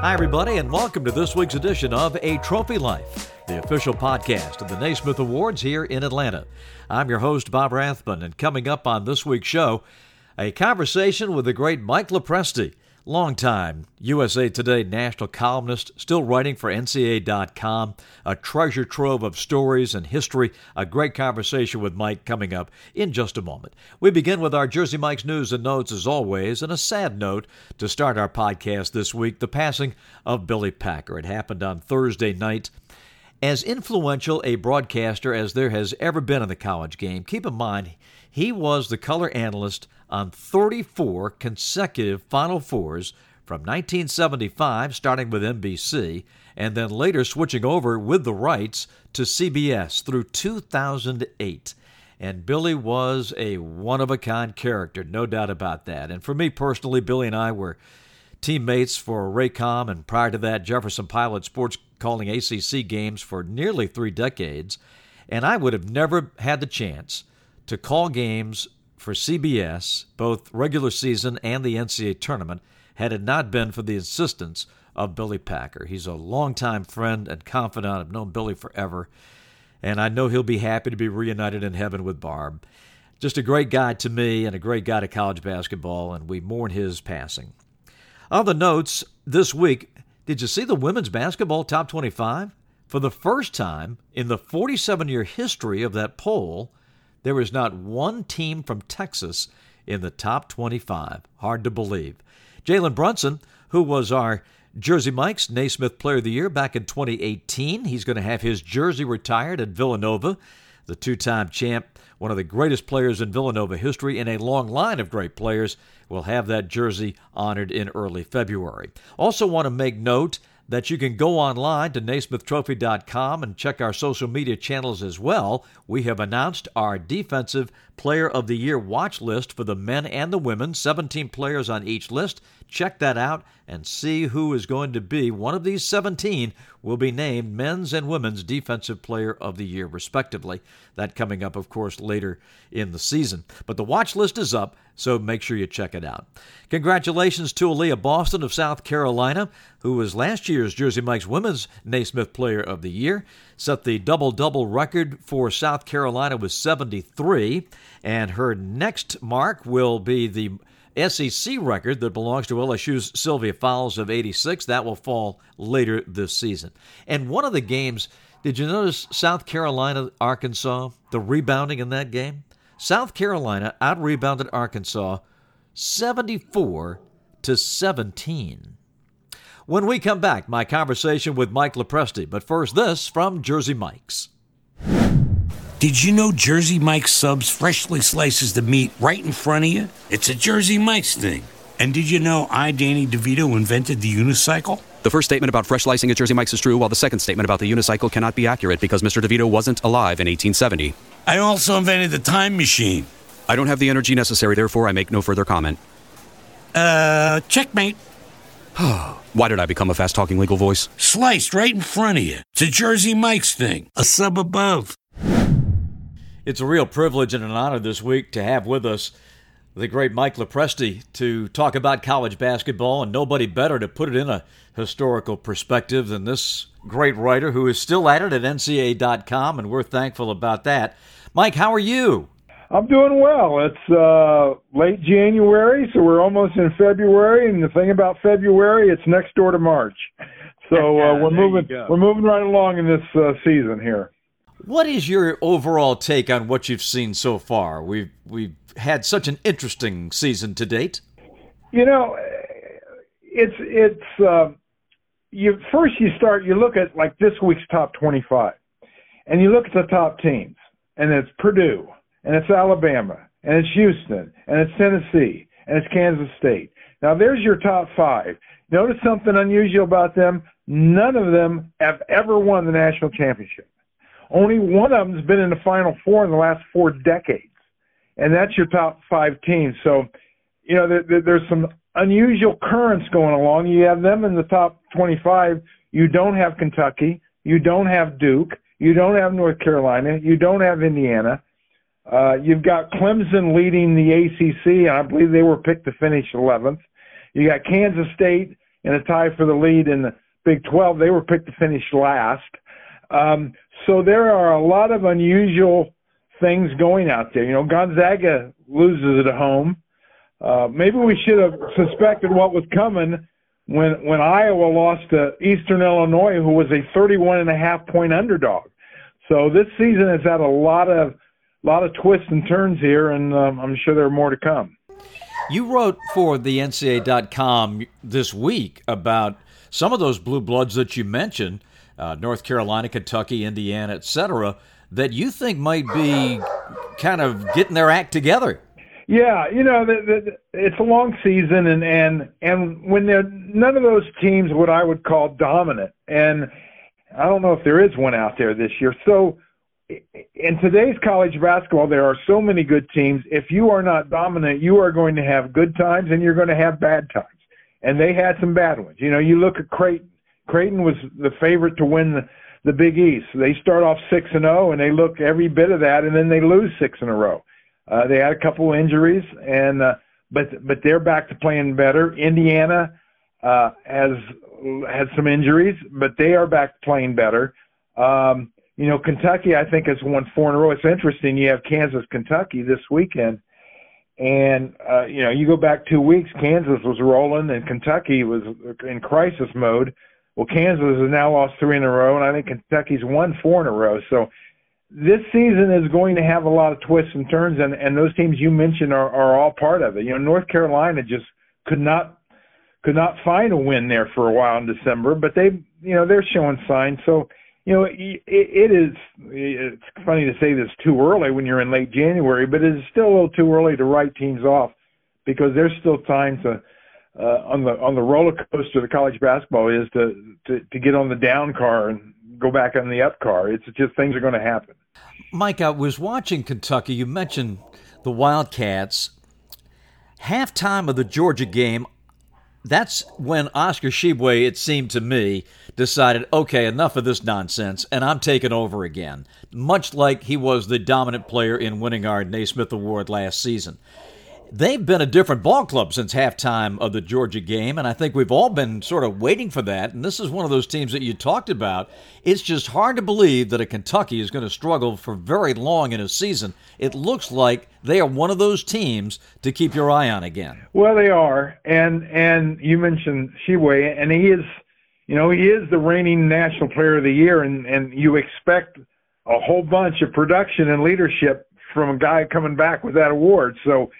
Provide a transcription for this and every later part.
Hi, everybody, and welcome to this week's edition of A Trophy Life, the official podcast of the Naismith Awards here in Atlanta. I'm your host, Bob Rathbun, and coming up on this week's show, a conversation with the great Mike Lopresti, longtime USA Today national columnist, still writing for NCAA.com, a treasure trove of stories and history. A great conversation with Mike coming up in just a moment. We begin with our Jersey Mike's news and notes as always, and a sad note to start our podcast this week the passing of Billy Packer. It happened on Thursday night. As influential a broadcaster as there has ever been in the college game, keep in mind he was the color analyst on 34 consecutive Final Fours from 1975, starting with NBC, and then later switching over with the rights to CBS through 2008. And Billy was a one of a kind character, no doubt about that. And for me personally, Billy and I were teammates for Raycom and prior to that, Jefferson Pilot Sports calling ACC games for nearly three decades. And I would have never had the chance to call games for CBS, both regular season and the NCAA tournament, had it not been for the insistence of Billy Packer. He's a longtime friend and confidant. I've known Billy forever, and I know he'll be happy to be reunited in heaven with Barb. Just a great guy to me and a great guy to college basketball, and we mourn his passing. On the notes this week, did you see the women's basketball top 25? For the first time in the 47 year history of that poll, there is not one team from Texas in the top 25. Hard to believe. Jalen Brunson, who was our Jersey Mike's Naismith Player of the Year back in 2018, he's going to have his jersey retired at Villanova. The two time champ, one of the greatest players in Villanova history, and a long line of great players, will have that jersey honored in early February. Also, want to make note that you can go online to NaismithTrophy.com and check our social media channels as well. We have announced our Defensive Player of the Year watch list for the men and the women, 17 players on each list. Check that out and see who is going to be one of these 17 will be named men's and women's defensive player of the year respectively. That coming up of course later in the season. But the watch list is up so make sure you check it out. Congratulations to Aliyah Boston of South Carolina who was last year's Jersey Mike's women's Naismith player of the year set the double double record for South Carolina with 73 and her next mark will be the SEC record that belongs to LSU's Sylvia Fowles of 86. That will fall later this season. And one of the games, did you notice South Carolina, Arkansas, the rebounding in that game? South Carolina out rebounded Arkansas 74 to 17. When we come back, my conversation with Mike Lopresti. But first, this from Jersey Mike's. Did you know Jersey Mike's Subs freshly slices the meat right in front of you? It's a Jersey Mike's thing. And did you know I, Danny DeVito, invented the unicycle? The first statement about fresh slicing at Jersey Mike's is true, while the second statement about the unicycle cannot be accurate because Mr. DeVito wasn't alive in 1870. I also invented the time machine. I don't have the energy necessary, therefore I make no further comment. Uh, checkmate. Why did I become a fast talking legal voice? Sliced right in front of you. It's a Jersey Mike's thing. A sub above. It's a real privilege and an honor this week to have with us the great Mike Lopresti to talk about college basketball, and nobody better to put it in a historical perspective than this great writer who is still at it at NCAA.com, and we're thankful about that. Mike, how are you? I'm doing well. It's uh, late January, so we're almost in February, and the thing about February, it's next door to March. So uh, we're moving, we're moving right along in this uh, season here. What is your overall take on what you've seen so far? We've we've had such an interesting season to date. You know, it's it's uh, you first you start you look at like this week's top 25, and you look at the top teams, and it's Purdue, and it's Alabama, and it's Houston, and it's Tennessee, and it's Kansas State. Now there's your top five. Notice something unusual about them. None of them have ever won the national championship. Only one of them's been in the Final Four in the last four decades, and that's your top five teams. So, you know, there, there, there's some unusual currents going along. You have them in the top 25. You don't have Kentucky. You don't have Duke. You don't have North Carolina. You don't have Indiana. Uh, you've got Clemson leading the ACC, and I believe they were picked to finish 11th. You got Kansas State in a tie for the lead in the Big 12. They were picked to finish last. Um, so there are a lot of unusual things going out there. You know, Gonzaga loses at home. Uh, maybe we should have suspected what was coming when when Iowa lost to Eastern Illinois, who was a 31 and a half point underdog. So this season has had a lot of lot of twists and turns here, and um, I'm sure there are more to come. You wrote for the NCAA.com this week about some of those blue bloods that you mentioned, uh, North Carolina, Kentucky, Indiana, etc., that you think might be kind of getting their act together. Yeah, you know, the, the, it's a long season, and and and when they're none of those teams what I would call dominant, and I don't know if there is one out there this year. So in today's college basketball, there are so many good teams. If you are not dominant, you are going to have good times and you're going to have bad times. And they had some bad ones. You know, you look at Creighton. Creighton was the favorite to win the, the Big East. They start off six and zero, oh, and they look every bit of that, and then they lose six in a row. Uh, they had a couple injuries, and uh, but but they're back to playing better. Indiana uh, has had some injuries, but they are back playing better. Um, you know, Kentucky, I think, has won four in a row. It's interesting. You have Kansas, Kentucky this weekend. And, uh, you know, you go back two weeks, Kansas was rolling and Kentucky was in crisis mode. Well, Kansas has now lost three in a row, and I think Kentucky's won four in a row. So this season is going to have a lot of twists and turns, and, and those teams you mentioned are, are all part of it. You know, North Carolina just could not could not find a win there for a while in December, but they, you know, they're showing signs. So you know, it, it is. It's funny to say this too early when you're in late January, but it is still a little too early to write teams off because there's still time to uh, on the on the roller coaster the college basketball is to, to to get on the down car and go back on the up car. It's just things are going to happen. Mike, I was watching Kentucky. You mentioned the Wildcats. Halftime of the Georgia game, that's when Oscar Tshiebwe, it seemed to me, decided, okay, enough of this nonsense, and I'm taking over again, much like he was the dominant player in winning our Naismith Award last season they've been a different ball club since halftime of the Georgia game, and I think we've all been sort of waiting for that. And this is one of those teams that you talked about. It's just hard to believe that a Kentucky is going to struggle for very long in a season. It looks like they are one of those teams to keep your eye on again. Well, they are, and and you mentioned Tshiebwe, and he is, you know, he is the reigning National Player of the Year, and and you expect a whole bunch of production and leadership from a guy coming back with that award. So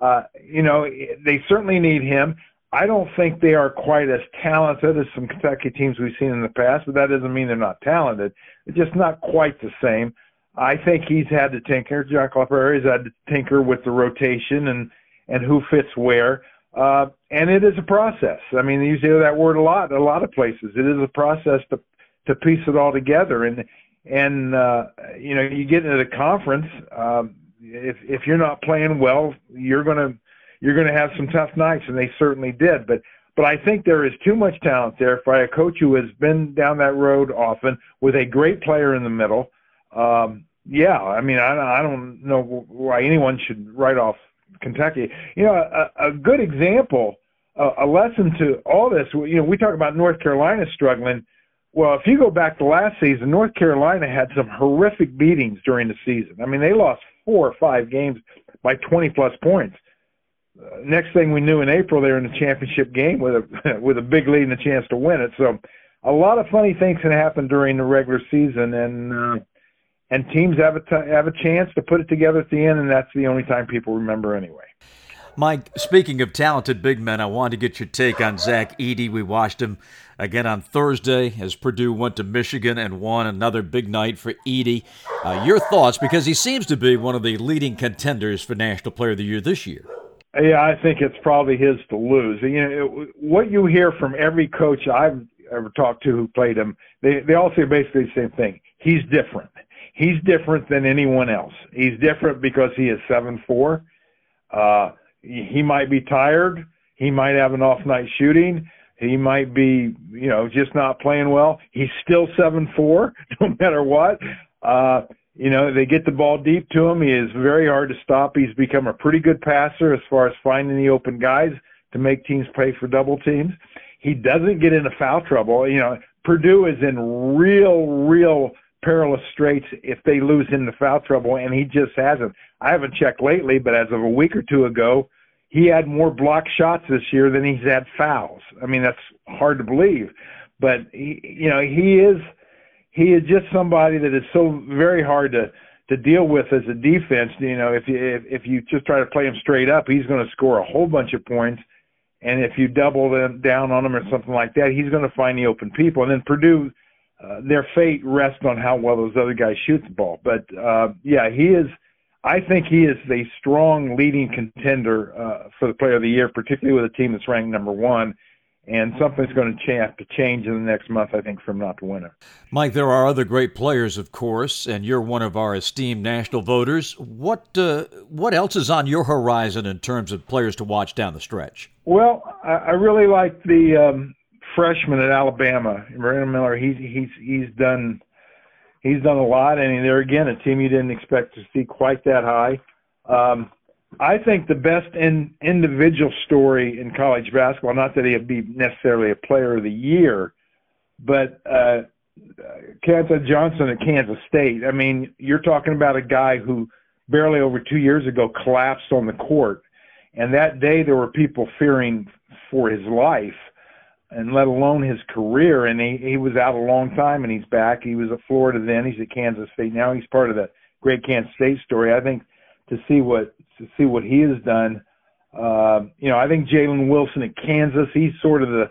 uh, you know, they certainly need him. I don't think they are quite as talented as some Kentucky teams we've seen in the past, but that doesn't mean they're not talented. It's just not quite the same. I think he's had to tinker. Calipari has had to tinker with the rotation and and who fits where. Uh, and it is a process. I mean, you hear that word a lot, a lot of places. It is a process to to piece it all together. And and uh, you know, you get into the conference. Um, if if you're not playing well, you're gonna you're gonna have some tough nights, and they certainly did. But but I think there is too much talent there for a coach who has been down that road often with a great player in the middle. Um, yeah, I mean, I, I don't know why anyone should write off Kentucky. You know, a, a good example, a, a lesson to all this. You know, we talk about North Carolina struggling. Well, if you go back to last season, North Carolina had some horrific beatings during the season. I mean, they lost four or five games by 20 plus points. Uh, next thing we knew in April, they were in the championship game with a with a big lead and a chance to win it. So, a lot of funny things can happen during the regular season, and uh, and teams have a t- have a chance to put it together at the end, and that's the only time people remember anyway. Mike, speaking of talented big men, I wanted to get your take on Zach Edey. We watched him again on Thursday as Purdue went to Michigan and won another big night for Edey. Uh, your thoughts, because he seems to be one of the leading contenders for National Player of the Year this year. Yeah, I think it's probably his to lose. You know, what you hear from every coach I've ever talked to who played him, they they all say basically the same thing. He's different. He's different than anyone else. He's different because he is seven four. Uh, he might be tired. He might have an off night shooting. He might be, you know, just not playing well. He's still seven four, no matter what. Uh, you know, they get the ball deep to him. He is very hard to stop. He's become a pretty good passer as far as finding the open guys to make teams pay for double teams. He doesn't get into foul trouble. You know, Purdue is in real, real perilous straits if they lose into foul trouble, and he just hasn't. I haven't checked lately, but as of a week or two ago, he had more block shots this year than he's had fouls. I mean, that's hard to believe, but he, you know, he is he is just somebody that is so very hard to to deal with as a defense. You know, if you if, if you just try to play him straight up, he's going to score a whole bunch of points. And if you double them down on him or something like that, he's going to find the open people. And then Purdue, uh, their fate rests on how well those other guys shoot the ball. But uh, yeah, he is. I think he is a strong leading contender uh, for the Player of the Year, particularly with a team that's ranked number one and something's going to have to change in the next month, I think, for him not to win it. Mike, there are other great players, of course, and you're one of our esteemed national voters. What uh, what else is on your horizon in terms of players to watch down the stretch? Well, I, I really like the um, freshman at Alabama, Brandon Miller. He's he's he's done he's done a lot, and there again, a team you didn't expect to see quite that high. Um, I think the best in, individual story in college basketball, not that he'd be necessarily a player of the year, but uh, Keyontae Johnson at Kansas State. I mean, you're talking about a guy who barely over two years ago collapsed on the court. And that day there were people fearing for his life and let alone his career. And he, he was out a long time and he's back. He was at Florida then. He's at Kansas State now. He's part of the great Kansas State story. I think to see what to see what he has done. Uh, you know, I think Jalen Wilson at Kansas, he's sort of the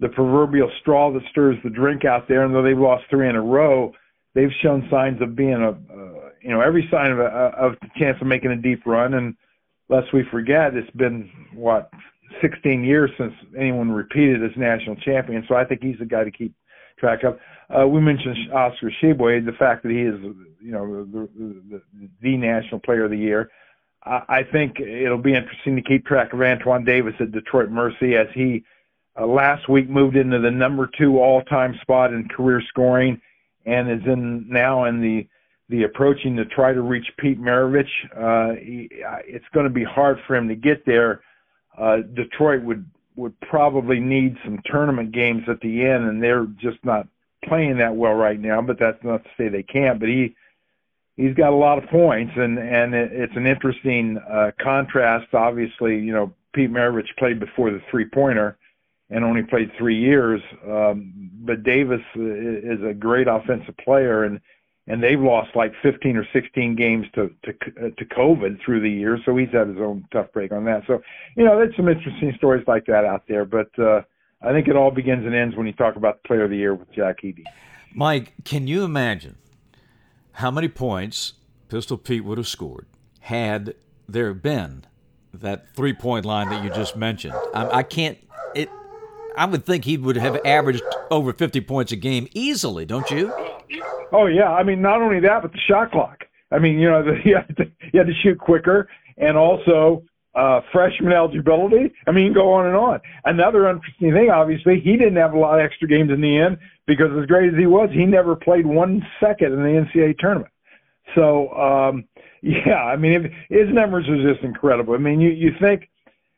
the proverbial straw that stirs the drink out there. And though they've lost three in a row, they've shown signs of being a, uh, you know, every sign of a of the chance of making a deep run. And lest we forget, it's been what 16 years since anyone repeated as national champion. So I think he's the guy to keep track of. Uh, we mentioned Oscar Tshiebwe, the fact that he is, you know, the, the, the national player of the year. I, I think it'll be interesting to keep track of Antoine Davis at Detroit Mercy as he uh, last week moved into the number two all-time spot in career scoring and is in now in the the approaching to try to reach Pete Maravich. Uh, he, it's going to be hard for him to get there. Uh, Detroit would would probably need some tournament games at the end, and they're just not playing that well right now. But that's not to say they can't. But he he's got a lot of points, and and it, it's an interesting uh, contrast. Obviously, you know Pete Maravich played before the three pointer, and only played three years. Um, but Davis is a great offensive player, and and they've lost like 15 or 16 games to to to COVID through the years, so he's had his own tough break on that. So, you know, there's some interesting stories like that out there, but uh, I think it all begins and ends when you talk about the Player of the Year with Zach Edey. Mike, can you imagine how many points Pistol Pete would have scored had there been that three point line that you just mentioned? I, I can't. It. I would think he would have averaged over 50 points a game easily, don't you? Oh yeah, I mean not only that, but the shot clock. I mean, you know, the, you, had to, you had to shoot quicker, and also uh, freshman eligibility. I mean, go on and on. Another interesting thing, obviously, he didn't have a lot of extra games in the end because as great as he was, he never played one second in the NCAA tournament. So, um, yeah, I mean, if, his numbers are just incredible. I mean, you you think,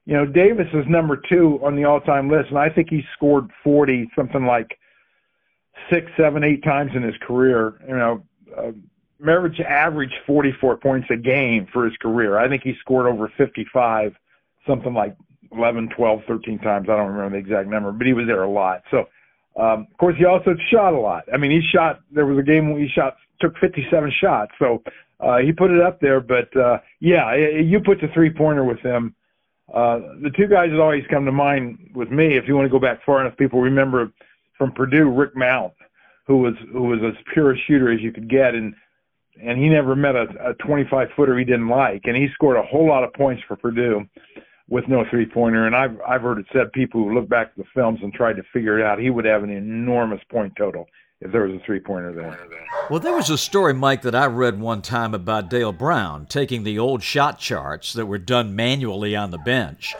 you know, Davis is number two on the all-time list, and I think he scored 40, something like six, seven, eight times in his career. You know, uh, Maravich averaged 44 points a game for his career. I think he scored over 55, something like 11, 12, 13 times. I don't remember the exact number, but he was there a lot. So, um, of course, he also shot a lot. I mean, he shot. There was a game where he shot, took 57 shots. So uh, he put it up there. But uh, yeah, you put the three pointer with him. Uh, the two guys that always come to mind with me, if you want to go back far enough, people remember from Purdue, Rick Mount, who was who was as pure a shooter as you could get, and and he never met a, a 25 footer he didn't like, and he scored a whole lot of points for Purdue with no three pointer. And I've I've heard it said people who look back at the films and tried to figure it out, he would have an enormous point total if there was a three pointer there. Well, there was a story, Mike, that I read one time about Dale Brown taking the old shot charts that were done manually on the bench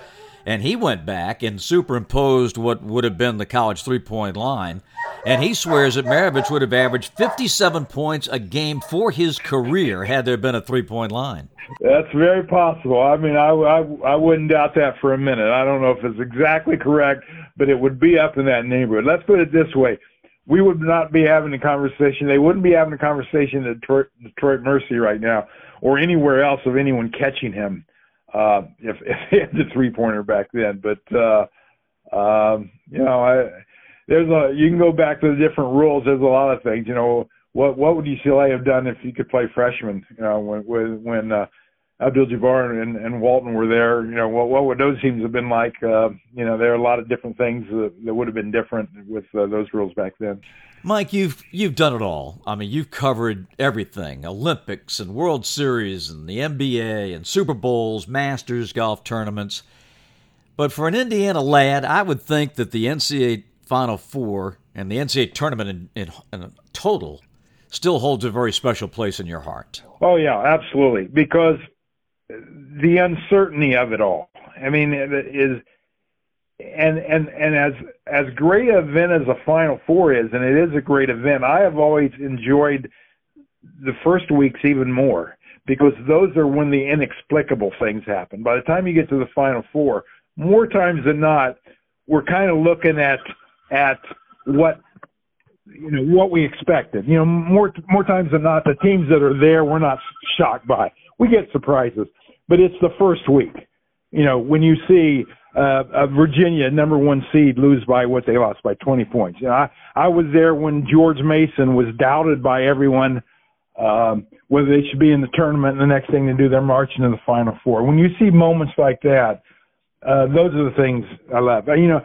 and he went back and superimposed what would have been the college three point line And he swears that Maravich would have averaged 57 points a game for his career had there been a three point line. That's very possible. I mean, I, I, I wouldn't doubt that for a minute. I don't know if it's exactly correct, but it would be up in that neighborhood. Let's put it this way. We would not be having a conversation. They wouldn't be having a conversation at Detroit, Detroit Mercy right now or anywhere else of anyone catching him uh, if, if they had the three pointer back then. But, uh, um, you know, I, there's a, you can go back to the different rules. There's a lot of things, you know, what, what would UCLA have done if you could play freshmen, you know, when, when, uh, Abdul-Jabbar and, and Walton were there, you know, what, what would those teams have been like? Uh, you know, there are a lot of different things that, that would have been different with uh, those rules back then. Mike, you've you've done it all. I mean, you've covered everything: Olympics and World Series and the NBA and Super Bowls, Masters, golf tournaments. But for an Indiana lad, I would think that the NCAA Final Four and the NCAA tournament in, in, in total still holds a very special place in your heart. Oh yeah, absolutely, because the uncertainty of it all. I mean, it is and and and as as great an event as a Final Four is, and it is a great event. I have always enjoyed the first weeks even more because those are when the inexplicable things happen. By the time you get to the Final Four, more times than not, we're kind of looking at at what you know what we expected. You know, more more times than not, the teams that are there, we're not shocked by. We get surprises, but it's the first week. You know, when you see uh, uh, Virginia, number one seed, lose by what they lost by 20 points. You know, I, I was there when George Mason was doubted by everyone um, whether they should be in the tournament. And the next thing to do, they're marching to the Final Four. When you see moments like that, uh, those are the things I love. You know,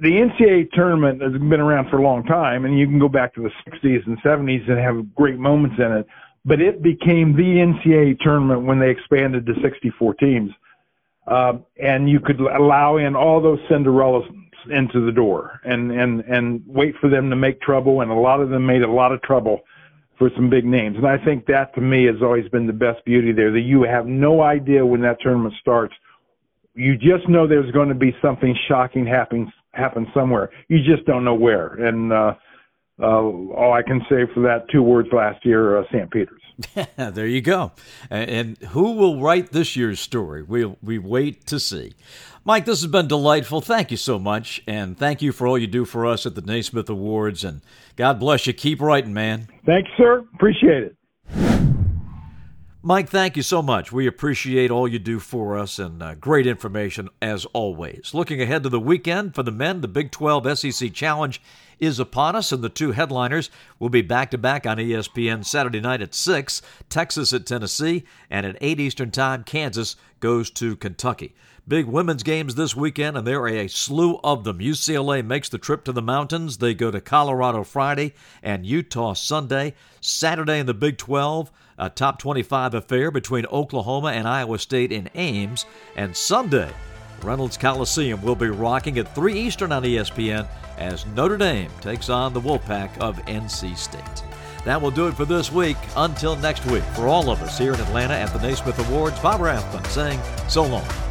the NCAA tournament has been around for a long time, and you can go back to the 60s and 70s and have great moments in it. But it became the NCAA tournament when they expanded to 64 teams uh, and you could allow in all those Cinderellas into the door and and and wait for them to make trouble. And a lot of them made a lot of trouble for some big names. And I think that to me has always been the best beauty there. That you have no idea when that tournament starts. You just know there's going to be something shocking happening happen somewhere. You just don't know where. And uh, uh, all I can say for that two words last year, uh, St. Peter's. there you go. And who will write this year's story? We'll we wait to see. Mike, this has been delightful. Thank you so much, and thank you for all you do for us at the Naismith Awards. And God bless you. Keep writing, man. Thanks, sir. Appreciate it. Mike, thank you so much. We appreciate all you do for us and uh, great information as always. Looking ahead to the weekend for the men, the Big 12 SEC Challenge is upon us, and the two headliners will be back to back on ESPN Saturday night at 6, Texas at Tennessee, and at 8 Eastern Time, Kansas goes to Kentucky. Big women's games this weekend, and there are a slew of them. UCLA makes the trip to the mountains. They go to Colorado Friday and Utah Sunday. Saturday in the Big 12, a top 25 affair between Oklahoma and Iowa State in Ames. And Sunday, Reynolds Coliseum will be rocking at 3 Eastern on ESPN as Notre Dame takes on the Wolfpack of NC State. That will do it for this week. Until next week, for all of us here in Atlanta at the Naismith Awards, Bob Rathbun saying so long.